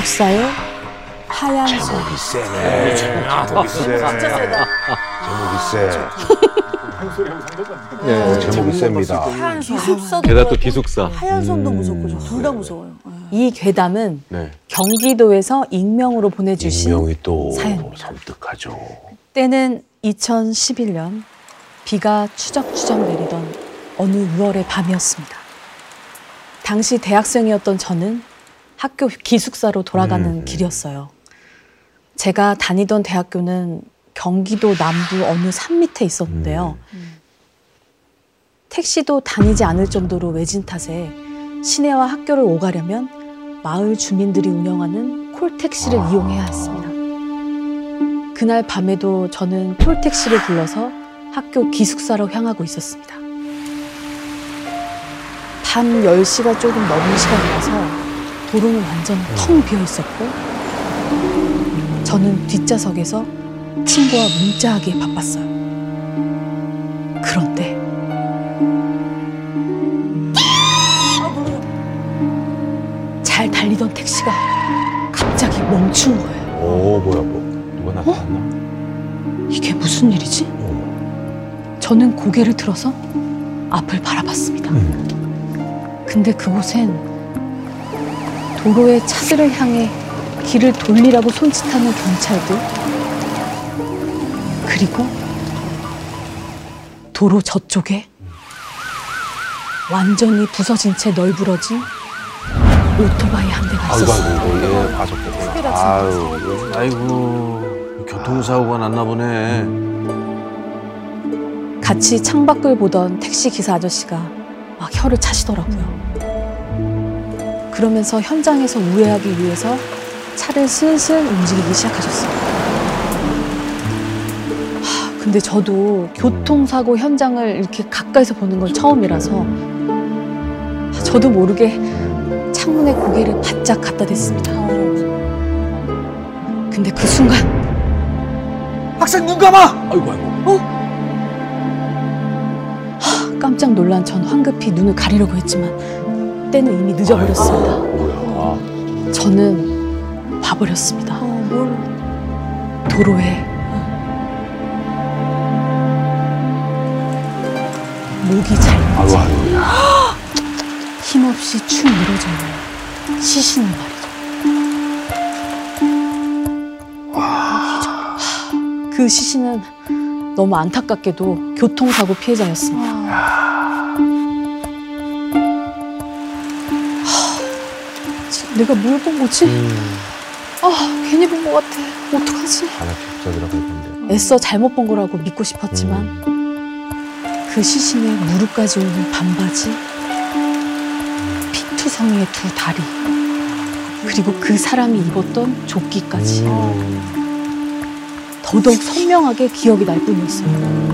기숙사의 하얀 손. 제목이 세네. 제목이 세. 진짜 세다. 제목이 세. 어, 제목이 셉니다. 하얀 손. 기숙사도 게다가 또 기숙사. 하얀 손도 무섭고 둘다 무서워요. 이 괴담은 네. 경기도에서 익명으로 보내주신 익명이 또 사연입니다. 섬뜩하죠. 때는 2011년 비가 추적추적 내리던 어느 6월의 밤이었습니다. 당시 대학생이었던 저는 학교 기숙사로 돌아가는 음. 길이었어요. 제가 다니던 대학교는 경기도 남부 어느 산 밑에 있었는데요. 택시도 다니지 않을 정도로 외진 탓에 시내와 학교를 오가려면 마을 주민들이 운영하는 콜택시를 아. 이용해야 했습니다. 그날 밤에도 저는 콜택시를 불러서 학교 기숙사로 향하고 있었습니다. 밤 10시가 조금 넘은 시간이라서 도로는 완전 텅 비어 있었고 저는 뒷좌석에서 친구와 문자하기에 바빴어요. 그런데 잘 달리던 택시가 갑자기 멈춘 거예요. 오 뭐야 뭐 누가 나타났나? 이게 무슨 일이지? 어. 저는 고개를 들어서 앞을 바라봤습니다. 음. 근데 그곳엔 도로의 차들을 향해 길을 돌리라고 손짓하는 경찰들 그리고 도로 저쪽에 완전히 부서진 채 널브러진 오토바이 한 대가 아이고 있었어요. 아이고 예 가셨겠구나. 아유 아이고 교통사고가 났나 보네. 같이 창밖을 보던 택시 기사 아저씨가 막 혀를 차시더라고요. 그러면서 현장에서 우회하기 위해서 차를 슬슬 움직이기 시작하셨어요. 하, 근데 저도 교통사고 현장을 이렇게 가까이서 보는 건 처음이라서 저도 모르게 창문에 고개를 바짝 갖다 댔습니다. 근데 그 순간 학생 눈 감아. 아이고 아이고. 깜짝 놀란 전 황급히 눈을 가리려고 했지만 때는 이미 늦어버렸습니다. 뭐야? 저는 봐버렸습니다. 도로에 목이. 야. 힘없이 축 늘어져 있는 시신을 말이죠. 그 시신은 너무 안타깝게도 교통사고 피해자였습니다. 하, 내가 뭘 본 거지? 아, 괜히 본것 같아. 어떡하지? 하나 기숙사들어갈 건데. 애써 잘못 본 거라고 믿고 싶었지만 그 시신의 무릎까지 오는 반바지, 피투성이의 두 다리, 그리고 그 사람이 입었던 조끼까지 더더욱 선명하게 기억이 날 뿐이었어요.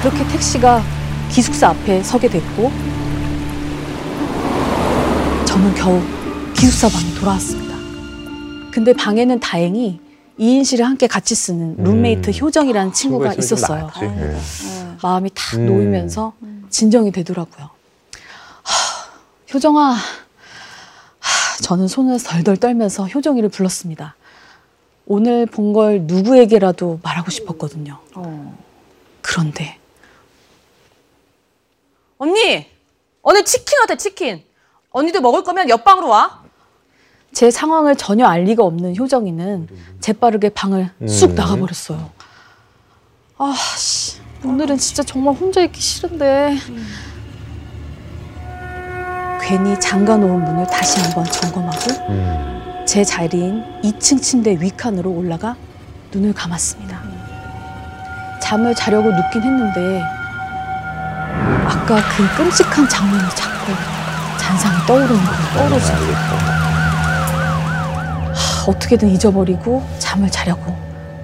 그렇게 택시가 기숙사 앞에 서게 됐고 저는 겨우 기숙사 방에 돌아왔습니다. 근데 방에는 다행히 2인실을 함께 같이 쓰는 룸메이트 효정이라는 친구가 친구가 있었어요. 낫지. 예. 마음이 탁 음. 놓이면서 진정이 되더라고요. 하, 효정아, 하, 저는 손을 덜덜 떨면서 효정이를 불렀습니다. 오늘 본 걸 누구에게라도 말하고 싶었거든요. 그런데 언니, 오늘 치킨 어때 치킨? 언니도 먹을 거면 옆방으로 와. 제 상황을 전혀 알 리가 없는 효정이는 재빠르게 방을 쑥 음. 나가버렸어요. 아, 씨. 오늘은 진짜 정말 혼자 있기 싫은데. 괜히 잠가 놓은 문을 다시 한번 점검하고 음. 제 자리인 2층 침대 위칸으로 올라가 눈을 감았습니다. 잠을 자려고 눕긴 했는데 아까 그 끔찍한 장면이 자꾸 잔상이 떠오르는 거예요. 떠오르지. 알겠다. 어떻게든 잊어버리고 잠을 자려고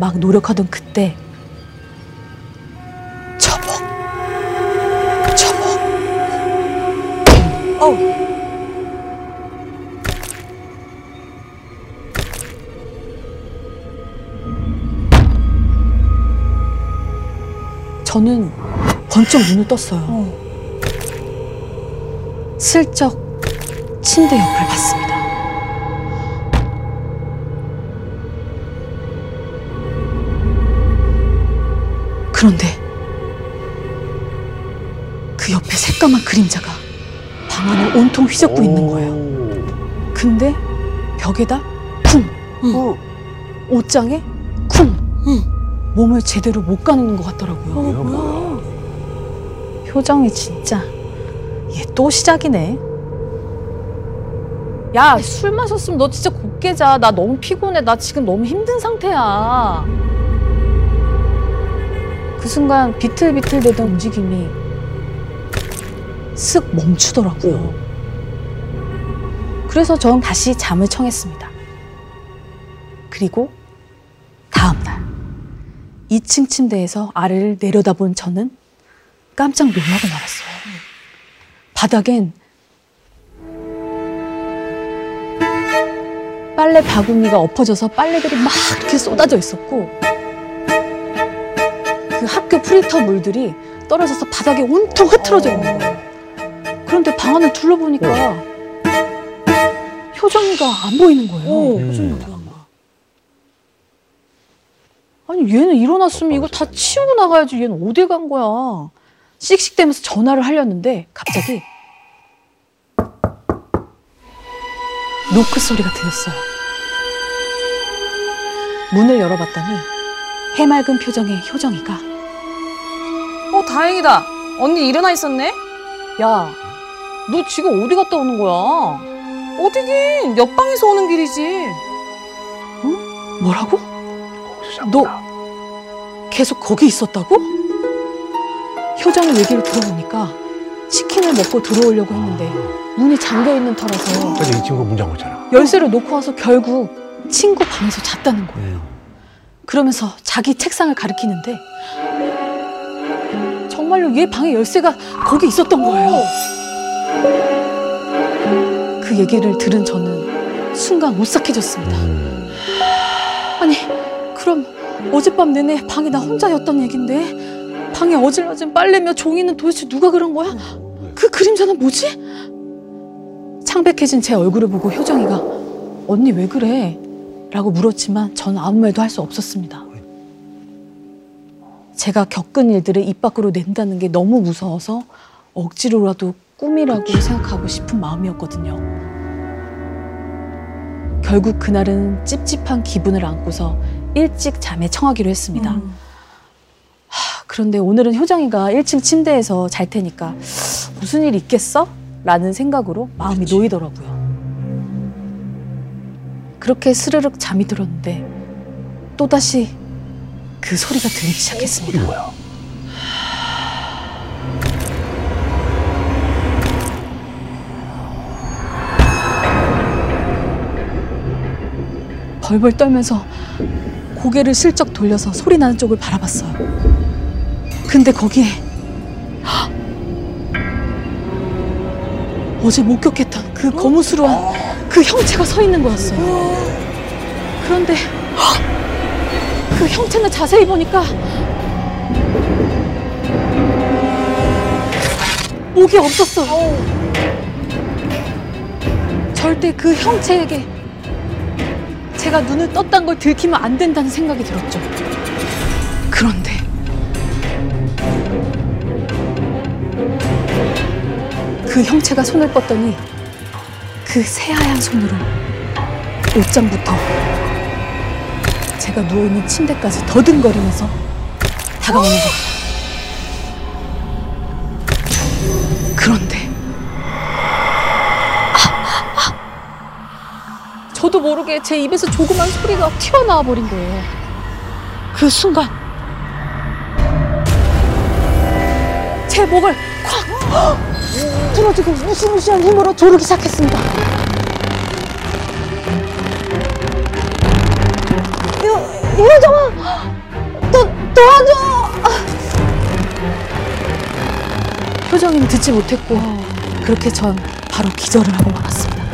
막 노력하던 그때 처복 처복 어우 저는 번쩍 눈을 떴어요 슬쩍 침대 옆을 봤습니다. 그런데 그 옆에 새까만 그림자가 방 안을 온통 휘젓고 있는 거예요. 근데 벽에다 쿵, 어. 옷장에 쿵, 몸을 제대로 못 가누는 것 같더라고요. 이거 뭐야? 표정이 진짜 얘 또 시작이네. 야, 술 마셨으면 너 진짜 곱게 자. 나 너무 피곤해. 나 지금 너무 힘든 상태야. 그 순간 비틀비틀대던 움직임이 쓱 멈추더라고요. 그래서 전 다시 잠을 청했습니다. 그리고 다음 날 2층 침대에서 아래를 내려다본 저는 깜짝 놀라고 말았어요. 바닥엔 빨래 바구니가 엎어져서 빨래들이 막 이렇게 쏟아져 있었고 그 학교 프리터 물들이 떨어져서 바닥에 온통 흐트러져 있는 거예요. 그런데 방 안을 둘러보니까 효정이가 안 보이는 거예요. 음. 효정이가 어디 간 거야? 아니 얘는 일어났으면 이거 다 치우고 나가야지 얘는 어디 간 거야? 씩씩대면서 전화를 하려는데 갑자기 노크 소리가 들렸어요. 문을 열어봤더니 해맑은 표정의 효정이가 어, 다행이다. 언니 일어나 있었네? 야, 너 지금 어디 갔다 오는 거야? 어디긴 옆방에서 오는 길이지. 뭐라고? 거기서 너-. 계속 거기 있었다고? 효정이 얘기를 들어보니까 치킨을 먹고 들어오려고 했는데 문이 잠겨 있는 터라서 그래서 이 친구 문 잠궜잖아. 열쇠를 놓고 와서 결국 친구 방에서 잤다는 거예요. 그러면서 자기 책상을 가리키는데 정말로 얘 방에 열쇠가 거기 있었던 거예요. 그 얘기를 들은 저는 순간 오싹해졌습니다. 음. 아니, 그럼 어젯밤 내내 방에 나 혼자였던 얘긴데 방에 어질러진 빨래며 종이는 도대체 누가 그런 거야? 그 그림자는 뭐지? 창백해진 제 얼굴을 보고 효정이가 언니 왜 그래? 라고 물었지만 저는 아무 말도 할 수 없었습니다. 제가 겪은 일들을 입 밖으로 낸다는 게 너무 무서워서 억지로라도 꿈이라고 생각하고 싶은 마음이었거든요. 결국 그날은 찝찝한 기분을 안고서 일찍 잠에 청하기로 했습니다. 음. 하, 그런데 오늘은 효정이가 1층 침대에서 잘 테니까 무슨 일 있겠어? 라는 생각으로 마음이 놓이더라고요. 그렇게 스르륵 잠이 들었는데 또다시 그 소리가 들리기 시작했습니다. 뭐야? 벌벌 떨면서 고개를 슬쩍 돌려서 소리 나는 쪽을 바라봤어요. 근데 거기에 헉! 어제 목격했던 그 거무스러운 그 형체가 서 있는 거였어요. 그런데 헉! 그 형체는 자세히 보니까 목이 없었어요. 절대 그 형체에게 제가 눈을 떴단 걸 들키면 안 된다는 생각이 들었죠. 그런데 그 형체가 손을 뻗더니 그 새하얀 손으로 옷장부터 제가 누워있는 침대까지 더듬거리면서 다가오는 거예요. 그런데 저도 모르게 제 입에서 조그만 소리가 튀어나와 버린 거예요. 그 순간 제 목을 콱 들어주고 무시무시한 힘으로 조르기 시작했습니다. 유, 유정아! 도, 도와줘! 효정이는 듣지 못했고 그렇게 전 바로 기절을 하고 말았습니다.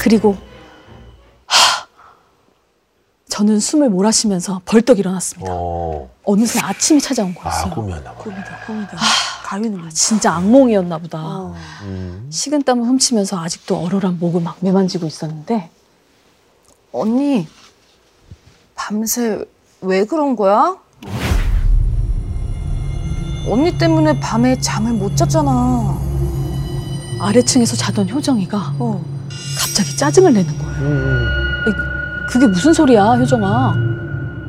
그리고 하, 저는 숨을 몰아쉬면서 벌떡 일어났습니다. 어. 어느새 아침이 찾아온 아, 거였어요. 꿈이었나 봐. 꿈이다, 꿈이다. 아, 가위는 진짜 악몽이었나 보다. 어. 음. 식은땀을 훔치면서 아직도 얼얼한 목을 막 매만지고 있었는데 언니, 밤새 왜 그런 거야? 언니 때문에 밤에 잠을 못 잤잖아. 아래층에서 자던 효정이가 어. 갑자기 짜증을 내는 거예요. 음. 그게 무슨 소리야, 효정아?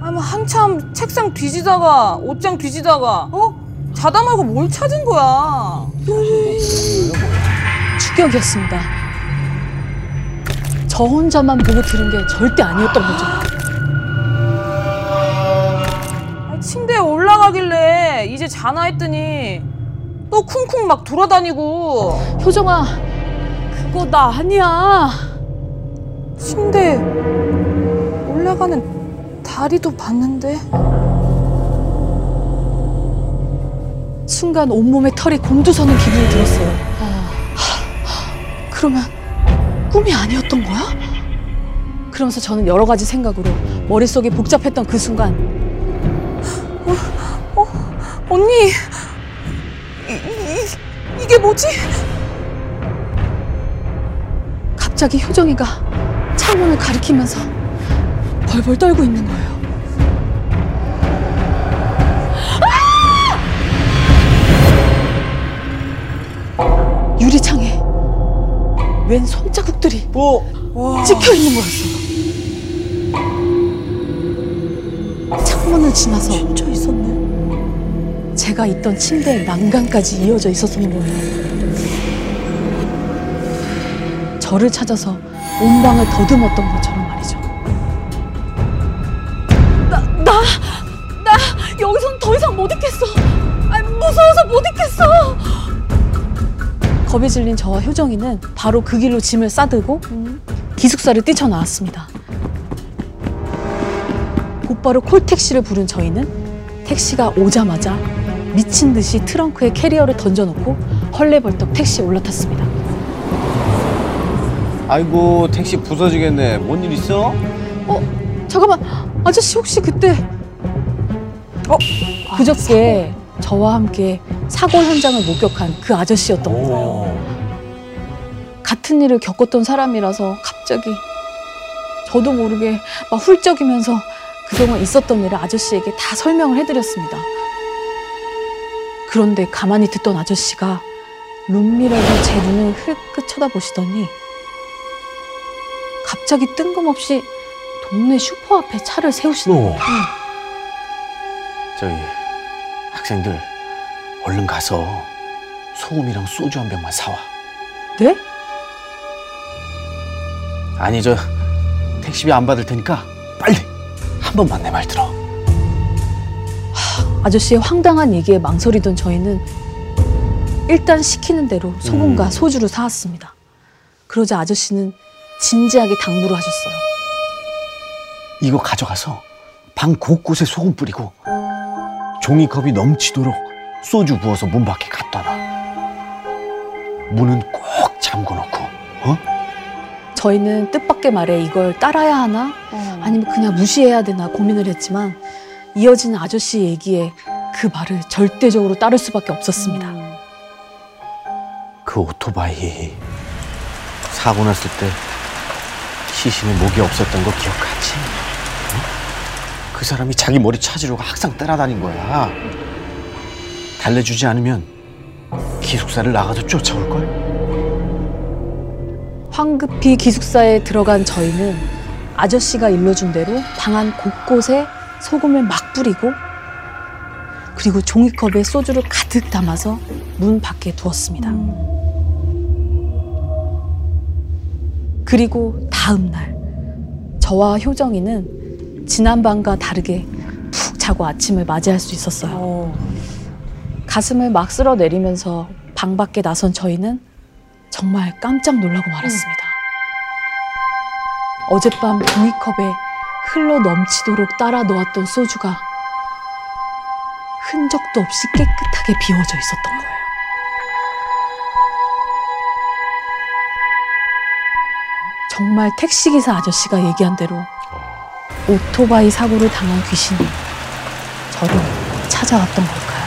아니, 뭐 한참 책상 뒤지다가, 옷장 뒤지다가, 어? 자다 말고 뭘 찾은 거야? 충격이었습니다. 저 혼자만 보고 들은 게 절대 아니었던 거죠. 아니, 침대에 올라가길래 이제 자나 했더니 또 쿵쿵 막 돌아다니고 효정아, 그거 나 아니야. 침대에 올라가는 다리도 봤는데 순간 온몸에 털이 곤두서는 기분이 들었어요. 하, 그러면 꿈이 아니었던 거야? 그러면서 저는 여러 가지 생각으로 머릿속이 복잡했던 그 순간 언니 이, 이, 이게 뭐지? 갑자기 효정이가 창문을 가리키면서 벌벌 떨고 있는 거예요. 아! 유리창에 웬 손자국들이 찍혀 있는 거였어요. 창문을 지나서 진짜 있었네. 제가 있던 침대의 난간까지 이어져 있었던 거예요. 저를 찾아서 온 방을 더듬었던 것처럼 말이죠. 나, 나, 나 여기선 더 이상 못 있겠어. 아, 무서워서 못 있겠어. 겁에 질린 저와 효정이는 바로 그 길로 짐을 싸들고 기숙사를 뛰쳐나왔습니다. 곧바로 콜택시를 부른 저희는 택시가 오자마자 미친 듯이 트렁크에 캐리어를 던져놓고 헐레벌떡 택시에 올라탔습니다. 아이고 택시 부서지겠네. 뭔 일 있어? 어, 잠깐만. 아저씨 혹시 그때 어, 그저께 저와 함께 사고 현장을 목격한 그 아저씨였던 거예요. 오. 같은 일을 겪었던 사람이라서 갑자기 저도 모르게 막 훌쩍이면서 그동안 있었던 일을 아저씨에게 다 설명을 해드렸습니다. 그런데 가만히 듣던 아저씨가 룸미러로 제 눈을 흘끗 쳐다보시더니 갑자기 뜬금없이 동네 슈퍼 앞에 차를 세우시는 너. 거예요. 저기 학생들 얼른 가서 소금이랑 소주 한 병만 사와. 네? 아니 저 택시비 안 받을 테니까 빨리 한 번만 내 말 들어. 아저씨의 황당한 얘기에 망설이던 저희는 일단 시키는 대로 소금과 음. 소주를 사왔습니다. 그러자 아저씨는 진지하게 당부를 하셨어요. 이거 가져가서 방 곳곳에 소금 뿌리고 종이컵이 넘치도록 소주 부어서 문 밖에 갖다 놔. 문은 꼭 잠궈 놓고. 어? 저희는 뜻밖의 말에 이걸 따라야 하나 아니면 그냥 무시해야 되나 고민을 했지만 이어지는 아저씨 얘기에 그 말을 절대적으로 따를 수밖에 없었습니다. 그 오토바이 사고 났을 때 시신에 목이 없었던 거 기억하지? 어? 그 사람이 자기 머리 찾으려고 항상 따라다닌 거야. 달래주지 않으면 기숙사를 나가서 쫓아올걸? 황급히 기숙사에 들어간 저희는 아저씨가 일러준 대로 방 안 곳곳에 소금을 막 뿌리고 그리고 종이컵에 소주를 가득 담아서 문 밖에 두었습니다. 그리고 다음 날 저와 효정이는 지난 밤과 다르게 푹 자고 아침을 맞이할 수 있었어요. 가슴을 막 쓸어 내리면서 방 밖에 나선 저희는 정말 깜짝 놀라고 말았습니다. 어젯밤 종이컵에 흘러 넘치도록 따라 놓았던 소주가 흔적도 없이 깨끗하게 비워져 있었던 거예요. 정말 택시기사 아저씨가 얘기한 대로 오토바이 사고를 당한 귀신이 저를 찾아왔던 걸까요?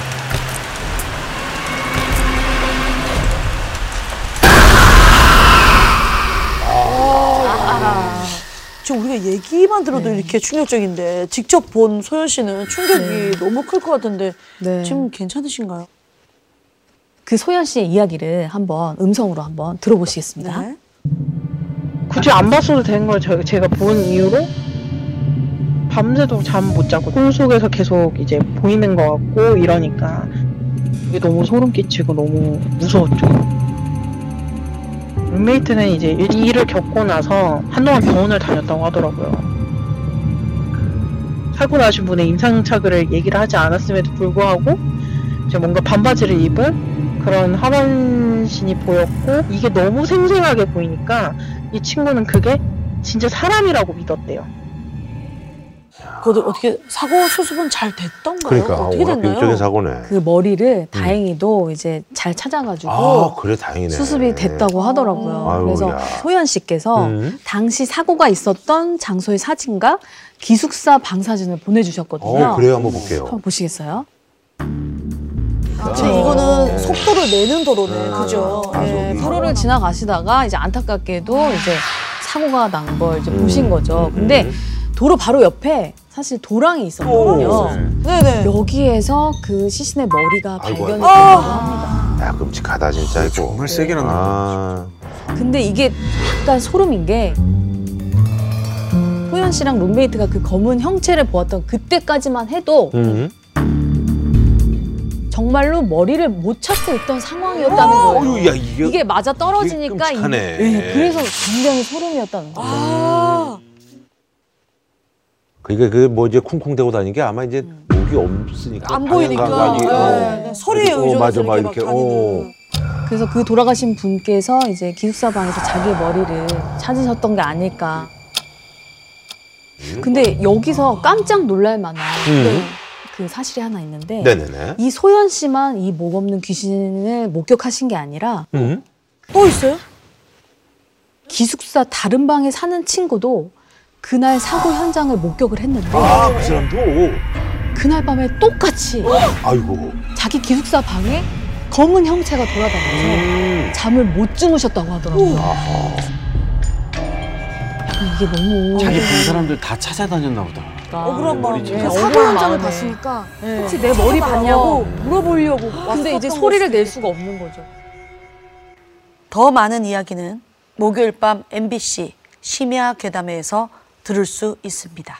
지금 우리가 얘기만 들어도 이렇게 충격적인데 직접 본 소연 씨는 충격이 너무 클 것 같은데 네. 지금 괜찮으신가요? 그 소연 씨의 이야기를 한번 음성으로 한번 들어보시겠습니다. 네. 굳이 안 봤어도 되는 걸 저- 제가 본 이후로 밤새도록 잠 못 자고 꿈 속에서 계속 이제 보이는 것 같고 이러니까 이게 너무 소름 끼치고 너무 무서웠죠. 룸메이트는 이제 이 일을 겪고 나서 한동안 병원을 다녔다고 하더라고요. 사고 나신 분의 임상차그를 얘기를 하지 않았음에도 불구하고 이제 뭔가 반바지를 입은 그런 하반신이 보였고 이게 너무 생생하게 보이니까 이 친구는 그게 진짜 사람이라고 믿었대요. 그것도 어떻게 사고 수습은 잘 됐던가요? 그러니까 어떻게 됐나요? 비극적인 사고네. 그 머리를 다행히도 이제 잘 찾아가지고 아 그래 다행이네. 수습이 됐다고 하더라고요. 아유, 그래서 야. 소연 씨께서 음. 당시 사고가 있었던 장소의 사진과 기숙사 방 사진을 보내주셨거든요. 어 그래요 한번 볼게요. 한번 보시겠어요? 근데 이거는 속도를 내는 도로네, 그죠? 아, 예, 저기. 도로를 지나가시다가 이제 안타깝게도 이제 사고가 난 걸 이제 음. 보신 거죠. 근데 도로 바로 옆에 사실 도랑이 있었거든요. 오. 네네. 여기에서 그 시신의 머리가 아이고, 발견이 아이고. 된다고 합니다. 야 끔찍하다 진짜 이거. 정말 세게 났네. 아, 근데 이게 약간 소름인 게 소연 씨랑 룸메이트가 그 검은 형체를 보았던 그때까지만 해도 음. 정말로 머리를 못 찾고 있던 상황이었다는 거예요. 어유 야 이게. 이게 맞아 떨어지니까 이게 끔찍하네. 예, 그래서 굉장히 소름이었다는 거예요. 아, 그게 그뭐 이제 쿵쿵대고 다니는 게 아마 이제 목이 없으니까 안 보이니까. 네, 어. 네, 소리에 어, 의존해서 맞아, 이렇게. 그래서 그 돌아가신 분께서 이제 기숙사 방에서 자기 머리를 찾으셨던 게 아닐까. 근데 여기서 깜짝 놀랄 만한 음. 그 사실이 하나 있는데 네네네. 이 소연 씨만 이 목 없는 귀신을 목격하신 게 아니라 음. 또 있어요? 기숙사 다른 방에 사는 친구도 그날 사고 현장을 목격을 했는데 아 그 사람도. 그날 밤에 똑같이 아이고. 자기 기숙사 방에 검은 형체가 돌아다니면서 음. 잠을 못 주무셨다고 하더라고요. 아하. 이게 너무 자기 본 사람들 다 찾아다녔나 보다. 억울한 마음에 네, 그 억울한 사고 현장을 마음에. 봤으니까 혹시 내 머리 봤냐고 물어보려고 근데 이제 소리를 낼 수가 없는 거죠. 더 많은 이야기는 목요일 밤 MBC 심야 괴담회에서 들을 수 있습니다.